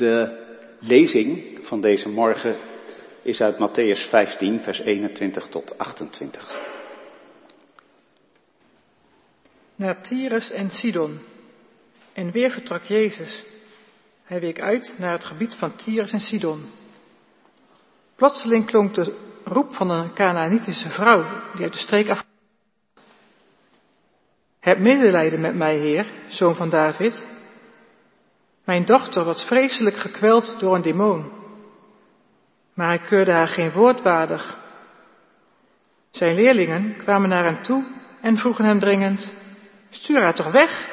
De lezing van deze morgen is uit Matthäus 15, vers 21 tot 28. Naar Tyrus en Sidon. En weer vertrok Jezus. Hij week uit naar het gebied van Tyrus en Sidon. Plotseling klonk de roep van een Canaanitische vrouw die uit de streek af. Heb medelijden met mij, Heer, zoon van David. Mijn dochter wordt vreselijk gekweld door een demon. Maar hij keurde haar geen woord waardig. Zijn leerlingen kwamen naar hem toe en vroegen hem dringend: Stuur haar toch weg,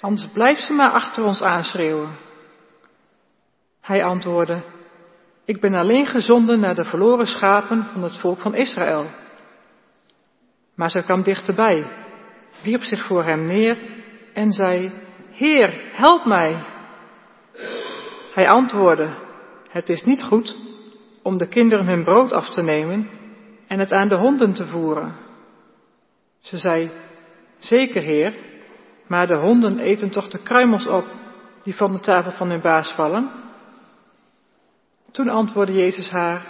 anders blijft ze maar achter ons aanschreeuwen. Hij antwoordde: Ik ben alleen gezonden naar de verloren schapen van het volk van Israël. Maar ze kwam dichterbij, wierp zich voor hem neer en zei: Heer, help mij. Hij antwoordde: Het is niet goed om de kinderen hun brood af te nemen en het aan de honden te voeren. Ze zei: Zeker, heer, maar de honden eten toch de kruimels op die van de tafel van hun baas vallen? Toen antwoordde Jezus haar: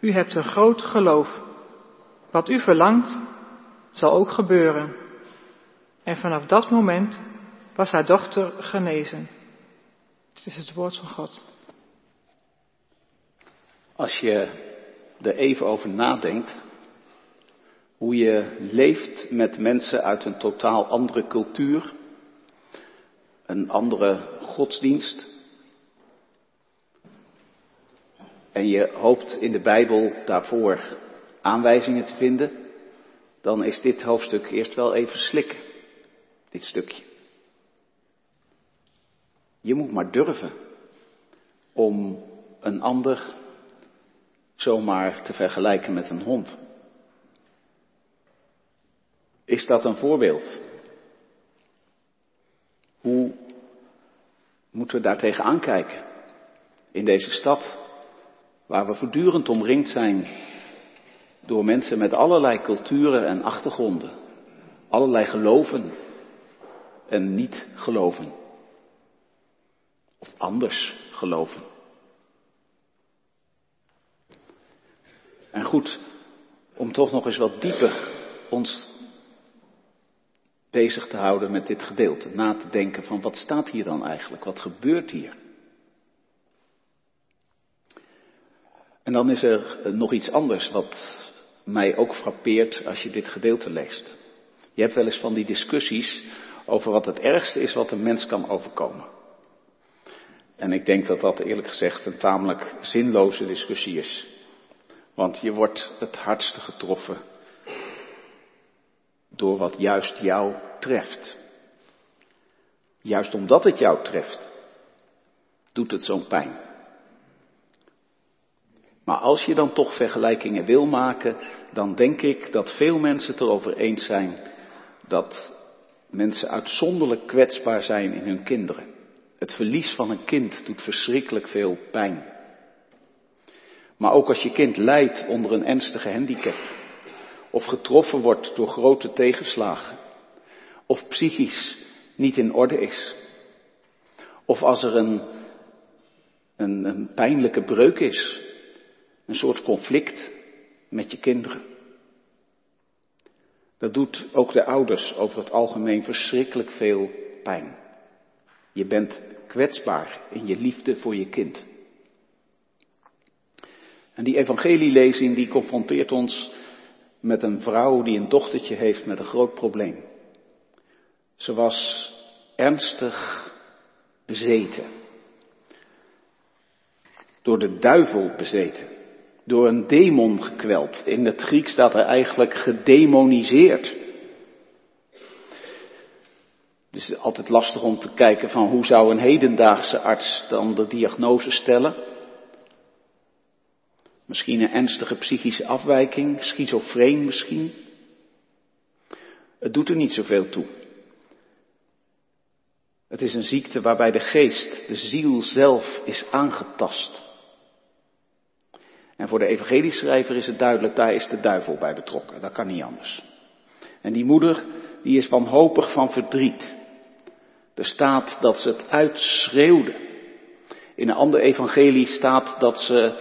U hebt een groot geloof. Wat u verlangt, zal ook gebeuren. En vanaf dat moment was haar dochter genezen. Het is het woord van God. Als je er even over nadenkt, hoe je leeft met mensen uit een totaal andere cultuur, een andere godsdienst, en je hoopt in de Bijbel daarvoor aanwijzingen te vinden, dan is dit hoofdstuk eerst wel even slikken, dit stukje. Je moet maar durven om een ander zomaar te vergelijken met een hond. Is dat een voorbeeld? Hoe moeten we daartegen aankijken? In deze stad, waar we voortdurend omringd zijn door mensen met allerlei culturen en achtergronden, allerlei geloven en niet geloven, of anders geloven. En goed, om toch nog eens wat dieper ons bezig te houden met dit gedeelte, na te denken van wat staat hier dan eigenlijk, wat gebeurt hier? En dan is er nog iets anders wat mij ook frappeert als je dit gedeelte leest. Je hebt wel eens van die discussies over wat het ergste is wat een mens kan overkomen. En ik denk dat dat eerlijk gezegd een tamelijk zinloze discussie is. Want je wordt het hardste getroffen door wat juist jou treft. Juist omdat het jou treft, doet het zo'n pijn. Maar als je dan toch vergelijkingen wil maken, dan denk ik dat veel mensen het erover eens zijn dat mensen uitzonderlijk kwetsbaar zijn in hun kinderen. Het verlies van een kind doet verschrikkelijk veel pijn. Maar ook als je kind lijdt onder een ernstige handicap, of getroffen wordt door grote tegenslagen, of psychisch niet in orde is, of als er een, een, een pijnlijke breuk is, een soort conflict met je kinderen. Dat doet ook de ouders over het algemeen verschrikkelijk veel pijn. Je bent kwetsbaar in je liefde voor je kind. En die evangelielezing die confronteert ons met een vrouw die een dochtertje heeft met een groot probleem. Ze was ernstig bezeten. Door de duivel bezeten. Door een demon gekweld. In het Grieks staat er eigenlijk gedemoniseerd. Het is altijd lastig om te kijken van hoe zou een hedendaagse arts dan de diagnose stellen. Misschien een ernstige psychische afwijking, schizofreen misschien. Het doet er niet zoveel toe. Het is een ziekte waarbij de geest, de ziel zelf is aangetast. En voor de evangelieschrijver is het duidelijk, daar is de duivel bij betrokken. Dat kan niet anders. En die moeder, die is wanhopig van verdriet. Er staat dat ze het uitschreeuwde. In een ander evangelie staat dat ze,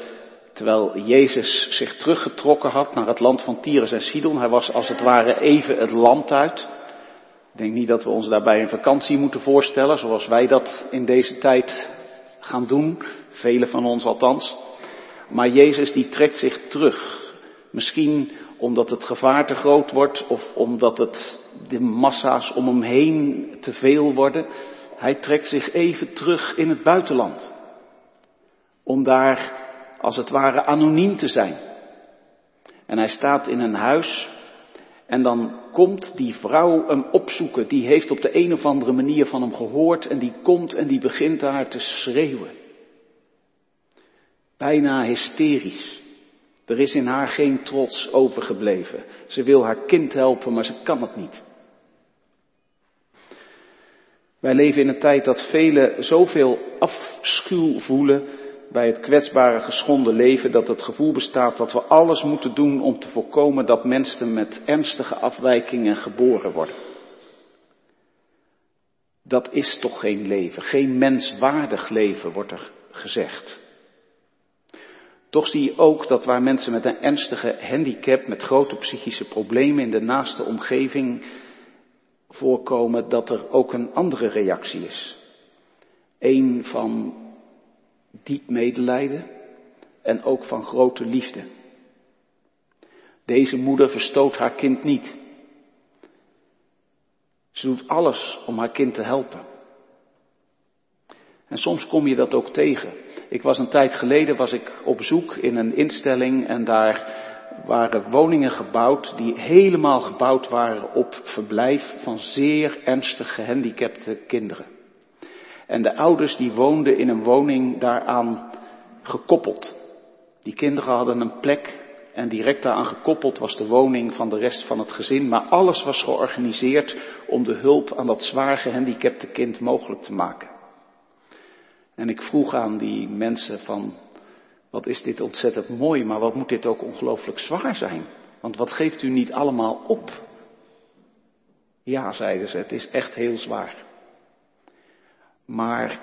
terwijl Jezus zich teruggetrokken had naar het land van Tyrus en Sidon, hij was als het ware even het land uit. Ik denk niet dat we ons daarbij een vakantie moeten voorstellen, zoals wij dat in deze tijd gaan doen, velen van ons althans. Maar Jezus die trekt zich terug. Misschien omdat het gevaar te groot wordt of omdat het de massa's om hem heen te veel worden. Hij trekt zich even terug in het buitenland. Om daar als het ware anoniem te zijn. En hij staat in een huis en dan komt die vrouw hem opzoeken. Die heeft op de een of andere manier van hem gehoord en die komt en die begint daar te schreeuwen. Bijna hysterisch. Er is in haar geen trots overgebleven. Ze wil haar kind helpen, maar ze kan het niet. Wij leven in een tijd dat velen zoveel afschuw voelen bij het kwetsbare geschonden leven dat het gevoel bestaat dat we alles moeten doen om te voorkomen dat mensen met ernstige afwijkingen geboren worden. Dat is toch geen leven, geen menswaardig leven wordt er gezegd. Toch zie je ook dat waar mensen met een ernstige handicap, met grote psychische problemen in de naaste omgeving voorkomen, dat er ook een andere reactie is. Eén van diep medelijden en ook van grote liefde. Deze moeder verstoot haar kind niet. Ze doet alles om haar kind te helpen. En soms kom je dat ook tegen. Ik was een tijd geleden was ik op zoek in een instelling en daar waren woningen gebouwd die helemaal gebouwd waren op verblijf van zeer ernstig gehandicapte kinderen. En de ouders die woonden in een woning daaraan gekoppeld. Die kinderen hadden een plek en direct daaraan gekoppeld was de woning van de rest van het gezin. Maar alles was georganiseerd om de hulp aan dat zwaar gehandicapte kind mogelijk te maken. En ik vroeg aan die mensen van, wat is dit ontzettend mooi, maar wat moet dit ook ongelooflijk zwaar zijn? Want wat geeft u niet allemaal op? Ja, zeiden ze, het is echt heel zwaar. Maar,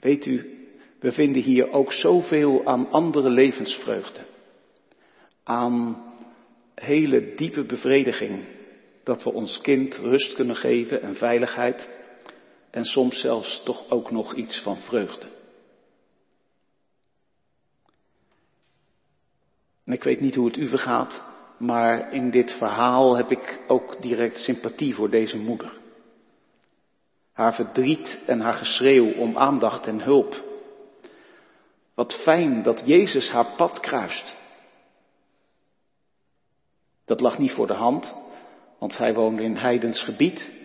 weet u, we vinden hier ook zoveel aan andere levensvreugde. Aan hele diepe bevrediging. Dat we ons kind rust kunnen geven en veiligheid. En soms zelfs toch ook nog iets van vreugde. Ik weet niet hoe het u vergaat, maar in dit verhaal heb ik ook direct sympathie voor deze moeder. Haar verdriet en haar geschreeuw om aandacht en hulp. Wat fijn dat Jezus haar pad kruist. Dat lag niet voor de hand, want zij woonde in heidens gebied.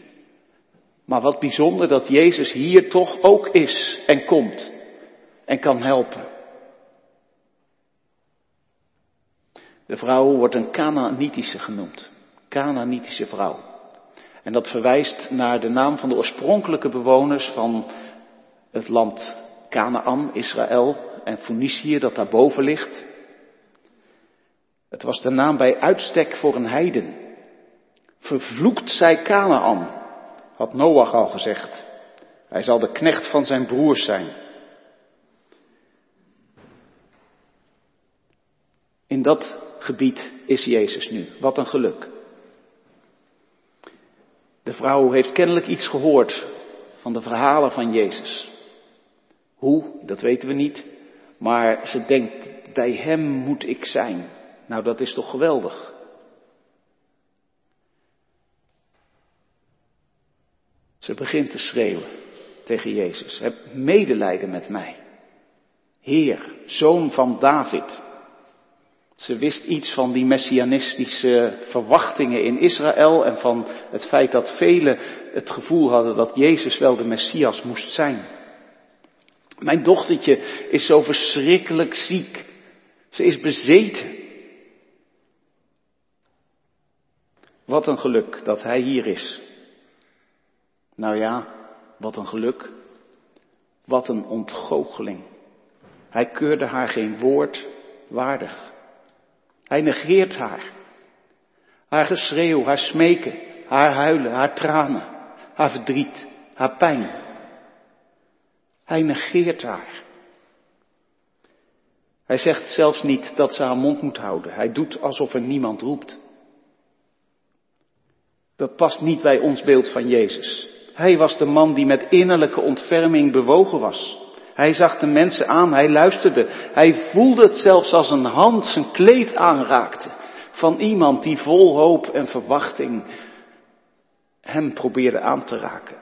Maar wat bijzonder dat Jezus hier toch ook is en komt en kan helpen. De vrouw wordt een Canaanitische genoemd. Canaanitische vrouw. En dat verwijst naar de naam van de oorspronkelijke bewoners van het land Canaan, Israël en Phoenicië dat daarboven ligt. Het was de naam bij uitstek voor een heiden. Vervloekt zij Canaan, had Noach al gezegd. Hij zal de knecht van zijn broers zijn. In dat gebied is Jezus nu. Wat een geluk. De vrouw heeft kennelijk iets gehoord van de verhalen van Jezus. Hoe, dat weten we niet. Maar ze denkt, bij hem moet ik zijn. Nou, dat is toch geweldig. Ze begint te schreeuwen tegen Jezus. Heb medelijden met mij. Heer, zoon van David. Ze wist iets van die messianistische verwachtingen in Israël en van het feit dat velen het gevoel hadden dat Jezus wel de Messias moest zijn. Mijn dochtertje is zo verschrikkelijk ziek. Ze is bezeten. Wat een geluk dat hij hier is. Nou ja, wat een geluk. Wat een ontgoocheling. Hij keurde haar geen woord waardig. Hij negeert haar. Haar geschreeuw, haar smeken, haar huilen, haar tranen, haar verdriet, haar pijn. Hij negeert haar. Hij zegt zelfs niet dat ze haar mond moet houden. Hij doet alsof er niemand roept. Dat past niet bij ons beeld van Jezus. Hij was de man die met innerlijke ontferming bewogen was. Hij zag de mensen aan, hij luisterde. Hij voelde het zelfs als een hand zijn kleed aanraakte van iemand die vol hoop en verwachting hem probeerde aan te raken.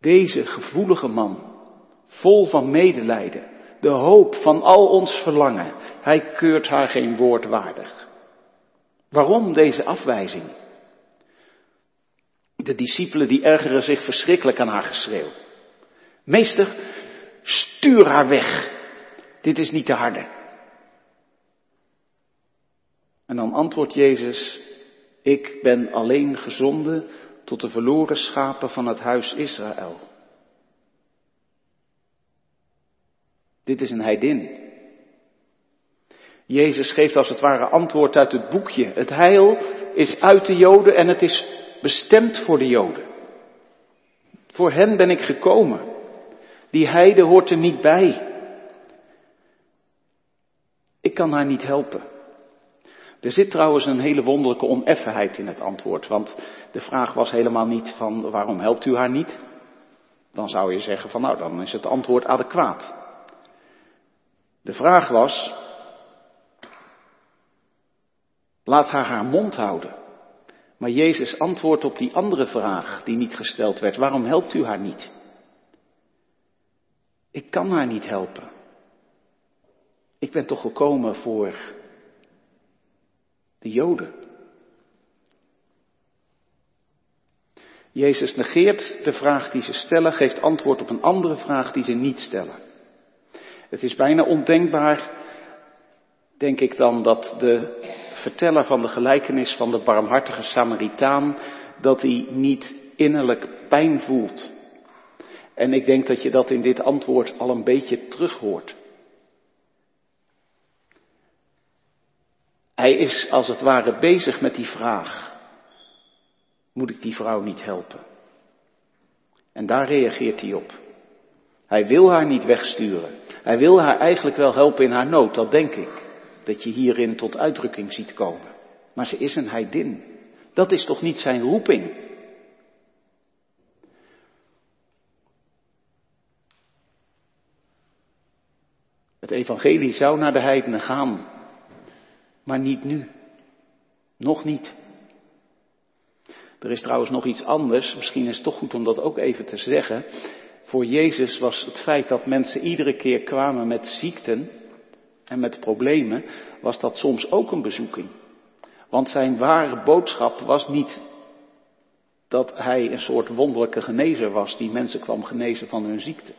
Deze gevoelige man, vol van medelijden, de hoop van al ons verlangen, hij keurt haar geen woord waardig. Waarom deze afwijzing? De discipelen die ergeren zich verschrikkelijk aan haar geschreeuw. Meester, stuur haar weg. Dit is niet te harde. En dan antwoordt Jezus, ik ben alleen gezonden tot de verloren schapen van het huis Israël. Dit is een heidin. Jezus geeft als het ware antwoord uit het boekje. Het heil is uit de Joden en het is bestemd voor de Joden. Voor hen ben ik gekomen. Die heide hoort er niet bij. Ik kan haar niet helpen. Er zit trouwens een hele wonderlijke oneffenheid in het antwoord, want de vraag was helemaal niet van waarom helpt u haar niet? Dan zou je zeggen van nou, dan is het antwoord adequaat. De vraag was, laat haar haar mond houden. Maar Jezus antwoordt op die andere vraag die niet gesteld werd, waarom helpt u haar niet? Ik kan haar niet helpen. Ik ben toch gekomen voor de Joden. Jezus negeert de vraag die ze stellen, geeft antwoord op een andere vraag die ze niet stellen. Het is bijna ondenkbaar, denk ik dan, dat de verteller van de gelijkenis van de barmhartige Samaritaan, dat hij niet innerlijk pijn voelt. En ik denk dat je dat in dit antwoord al een beetje terug hoort. Hij is als het ware bezig met die vraag. Moet ik die vrouw niet helpen? En daar reageert hij op. Hij wil haar niet wegsturen. Hij wil haar eigenlijk wel helpen in haar nood, dat denk ik. Dat je hierin tot uitdrukking ziet komen. Maar ze is een heidin. Dat is toch niet zijn roeping? Het evangelie zou naar de heidenen gaan, maar niet nu. Nog niet. Er is trouwens nog iets anders, misschien is het toch goed om dat ook even te zeggen. Voor Jezus was het feit dat mensen iedere keer kwamen met ziekten en met problemen, was dat soms ook een bezoeking. Want zijn ware boodschap was niet dat hij een soort wonderlijke genezer was die mensen kwam genezen van hun ziekte.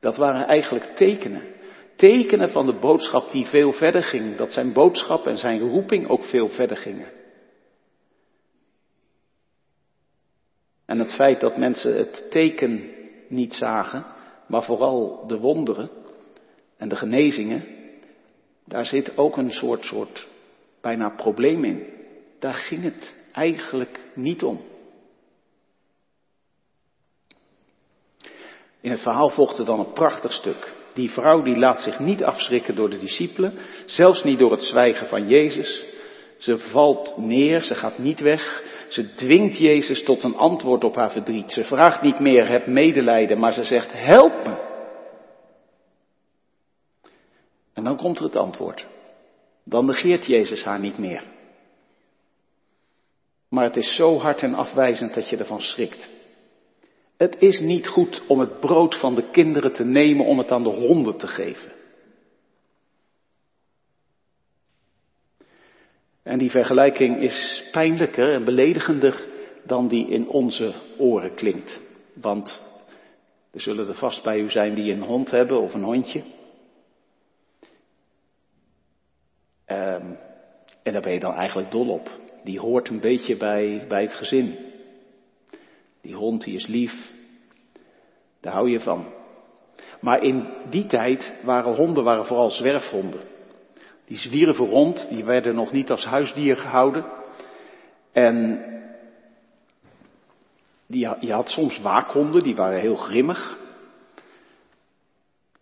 Dat waren eigenlijk tekenen. Tekenen van de boodschap die veel verder ging. Dat zijn boodschap en zijn roeping ook veel verder gingen. En het feit dat mensen het teken niet zagen, maar vooral de wonderen en de genezingen, daar zit ook een soort, soort bijna probleem in. Daar ging het eigenlijk niet om. In het verhaal volgde dan een prachtig stuk. Die vrouw die laat zich niet afschrikken door de discipelen, zelfs niet door het zwijgen van Jezus. Ze valt neer, ze gaat niet weg. Ze dwingt Jezus tot een antwoord op haar verdriet. Ze vraagt niet meer heb medelijden, maar ze zegt help me. En dan komt er het antwoord. Dan negeert Jezus haar niet meer. Maar het is zo hard en afwijzend dat je ervan schrikt. Het is niet goed om het brood van de kinderen te nemen om het aan de honden te geven. En die vergelijking is pijnlijker en beledigender dan die in onze oren klinkt. Want er zullen er vast bij u zijn die een hond hebben of een hondje. Um, en daar ben je dan eigenlijk dol op. Die hoort een beetje bij, bij het gezin. Die hond die is lief. Daar hou je van. Maar in die tijd waren honden waren vooral zwerfhonden. Die zwierven rond, die werden nog niet als huisdier gehouden. En Die, je had soms waakhonden, die waren heel grimmig.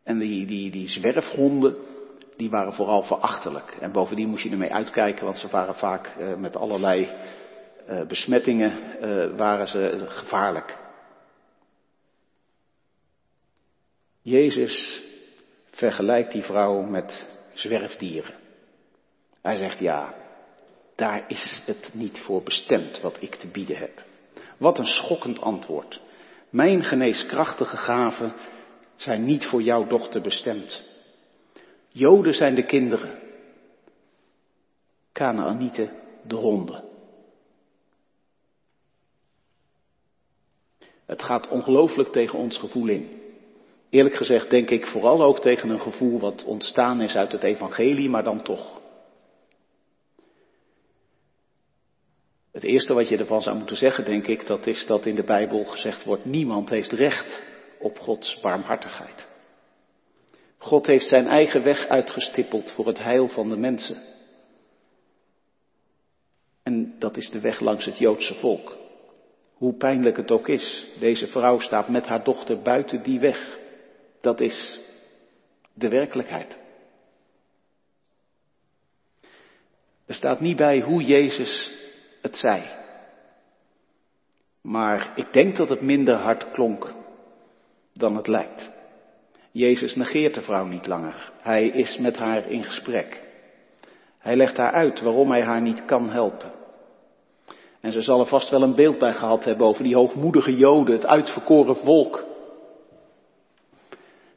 En die, die, die zwerfhonden, die waren vooral verachtelijk. En bovendien moest je ermee uitkijken, want ze waren vaak uh, met allerlei uh, besmettingen uh, waren ze gevaarlijk. Jezus vergelijkt die vrouw met zwerfdieren. Hij zegt ja, daar is het niet voor bestemd wat ik te bieden heb. Wat een schokkend antwoord. Mijn geneeskrachtige gaven zijn niet voor jouw dochter bestemd. Joden zijn de kinderen. Kanaanieten de honden. Het gaat ongelooflijk tegen ons gevoel in. Eerlijk gezegd denk ik vooral ook tegen een gevoel wat ontstaan is uit het evangelie, maar dan toch. Het eerste wat je ervan zou moeten zeggen, denk ik, dat is dat in de Bijbel gezegd wordt, niemand heeft recht op Gods barmhartigheid. God heeft zijn eigen weg uitgestippeld voor het heil van de mensen. En dat is de weg langs het Joodse volk. Hoe pijnlijk het ook is, deze vrouw staat met haar dochter buiten die weg. Dat is de werkelijkheid. Er staat niet bij hoe Jezus het zei. Maar ik denk dat het minder hard klonk dan het lijkt. Jezus negeert de vrouw niet langer. Hij is met haar in gesprek. Hij legt haar uit waarom hij haar niet kan helpen. En ze zal er vast wel een beeld bij gehad hebben over die hoogmoedige Joden, het uitverkoren volk.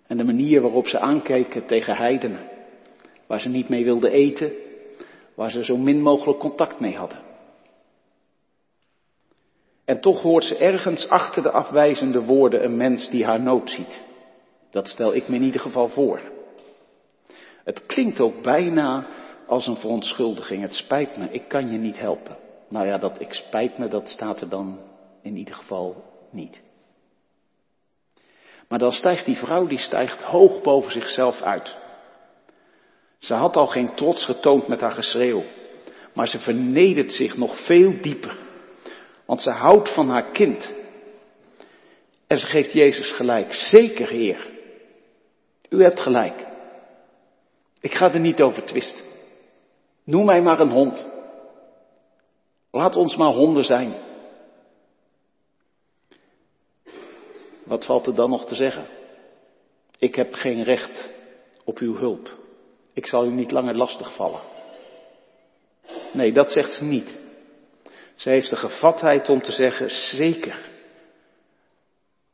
En de manier waarop ze aankeken tegen heidenen, waar ze niet mee wilden eten, waar ze zo min mogelijk contact mee hadden. En toch hoort ze ergens achter de afwijzende woorden een mens die haar nood ziet. Dat stel ik me in ieder geval voor. Het klinkt ook bijna als een verontschuldiging. Het spijt me, ik kan je niet helpen. Nou ja, dat ik spijt me, dat staat er dan in ieder geval niet. Maar dan stijgt die vrouw, die stijgt hoog boven zichzelf uit. Ze had al geen trots getoond met haar geschreeuw, maar ze vernedert zich nog veel dieper. Want ze houdt van haar kind. En ze geeft Jezus gelijk. Zeker, Heer. U hebt gelijk. Ik ga er niet over twisten. Noem mij maar een hond. Laat ons maar honden zijn. Wat valt er dan nog te zeggen? Ik heb geen recht op uw hulp. Ik zal u niet langer lastig vallen. Nee, dat zegt ze niet. Ze heeft de gevatheid om te zeggen, zeker,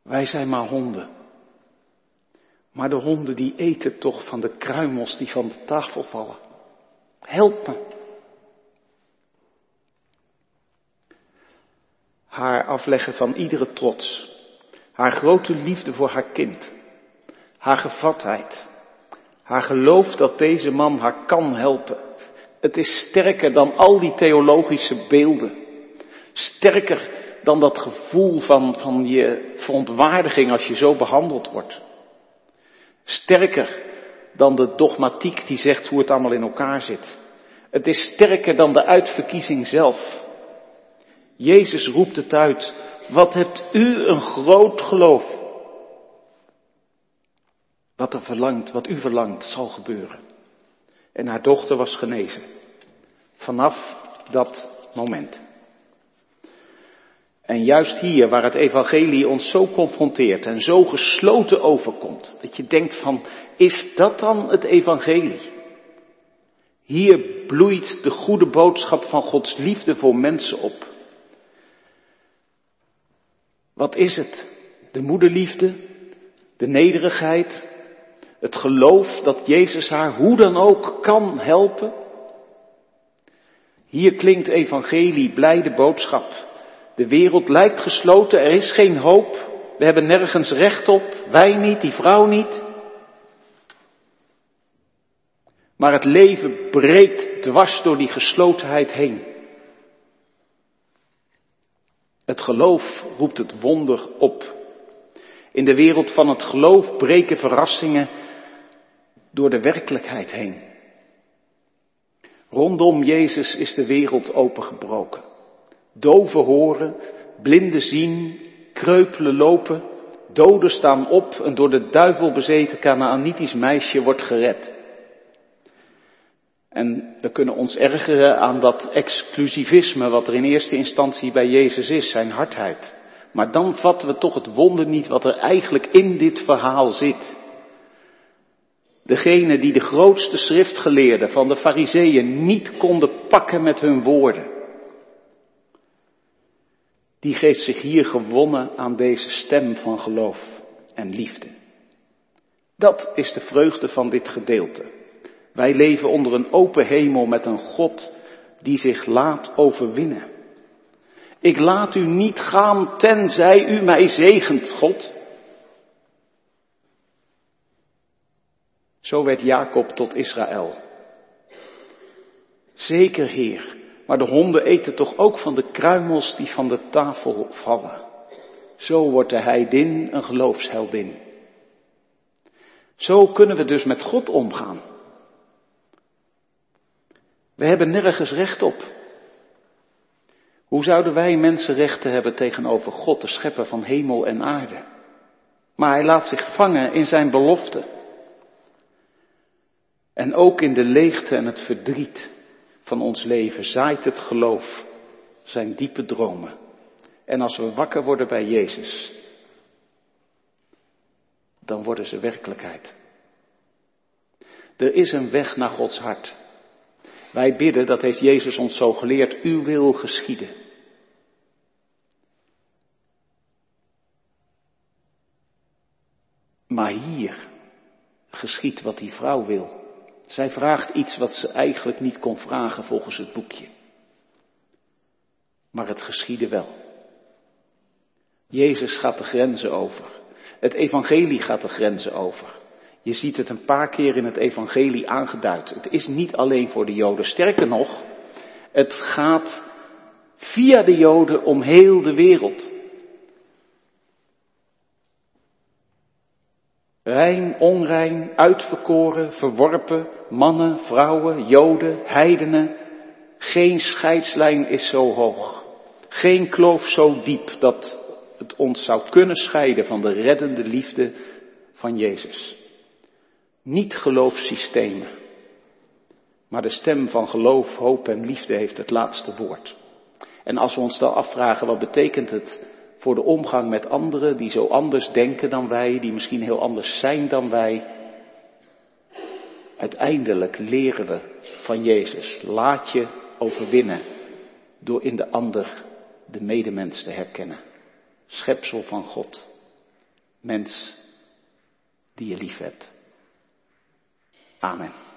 wij zijn maar honden. Maar de honden die eten toch van de kruimels die van de tafel vallen. Help me. Haar afleggen van iedere trots. Haar grote liefde voor haar kind. Haar gevatheid. Haar geloof dat deze man haar kan helpen. Het is sterker dan al die theologische beelden. Sterker dan dat gevoel van, van je verontwaardiging als je zo behandeld wordt. Sterker dan de dogmatiek die zegt hoe het allemaal in elkaar zit. Het is sterker dan de uitverkiezing zelf. Jezus roept het uit. Wat hebt u een groot geloof? Wat er verlangt, wat u verlangt, zal gebeuren. En haar dochter was genezen. Vanaf dat moment. En juist hier, waar het evangelie ons zo confronteert en zo gesloten overkomt, dat je denkt van, is dat dan het evangelie? Hier bloeit de goede boodschap van Gods liefde voor mensen op. Wat is het? De moederliefde, de nederigheid, het geloof dat Jezus haar hoe dan ook kan helpen. Hier klinkt evangelie, blijde boodschap. De wereld lijkt gesloten, er is geen hoop. We hebben nergens recht op, wij niet, die vrouw niet. Maar het leven breekt dwars door die geslotenheid heen. Het geloof roept het wonder op. In de wereld van het geloof breken verrassingen door de werkelijkheid heen. Rondom Jezus is de wereld opengebroken. Doven horen, blinden zien, kreupelen lopen, doden staan op, een door de duivel bezeten Canaanitisch meisje wordt gered. En we kunnen ons ergeren aan dat exclusivisme wat er in eerste instantie bij Jezus is, zijn hardheid. Maar dan vatten we toch het wonder niet wat er eigenlijk in dit verhaal zit. Degene die de grootste schriftgeleerden van de fariseeën niet konden pakken met hun woorden. Die geeft zich hier gewonnen aan deze stem van geloof en liefde. Dat is de vreugde van dit gedeelte. Wij leven onder een open hemel met een God die zich laat overwinnen. Ik laat u niet gaan tenzij u mij zegent, God. Zo werd Jacob tot Israël. Zeker, Heer, maar de honden eten toch ook van de kruimels die van de tafel vallen. Zo wordt de heidin een geloofsheldin. Zo kunnen we dus met God omgaan. We hebben nergens recht op. Hoe zouden wij mensen rechten hebben tegenover God, de schepper van hemel en aarde? Maar hij laat zich vangen in zijn belofte. En ook in de leegte en het verdriet van ons leven zaait het geloof zijn diepe dromen. En als we wakker worden bij Jezus, dan worden ze werkelijkheid. Er is een weg naar Gods hart. Wij bidden, dat heeft Jezus ons zo geleerd, uw wil geschieden. Maar hier geschiet wat die vrouw wil. Zij vraagt iets wat ze eigenlijk niet kon vragen volgens het boekje. Maar het geschiedde wel. Jezus gaat de grenzen over. Het evangelie gaat de grenzen over. Je ziet het een paar keer in het evangelie aangeduid. Het is niet alleen voor de Joden. Sterker nog, het gaat via de Joden om heel de wereld. Rein, onrein, uitverkoren, verworpen, mannen, vrouwen, Joden, heidenen. Geen scheidslijn is zo hoog. Geen kloof zo diep dat het ons zou kunnen scheiden van de reddende liefde van Jezus. Niet geloofssystemen, maar de stem van geloof, hoop en liefde heeft het laatste woord. En als we ons dan afvragen wat betekent het voor de omgang met anderen die zo anders denken dan wij, die misschien heel anders zijn dan wij, uiteindelijk leren we van Jezus. Laat je overwinnen door in de ander de medemens te herkennen. Schepsel van God. Mens die je lief hebt. Amen.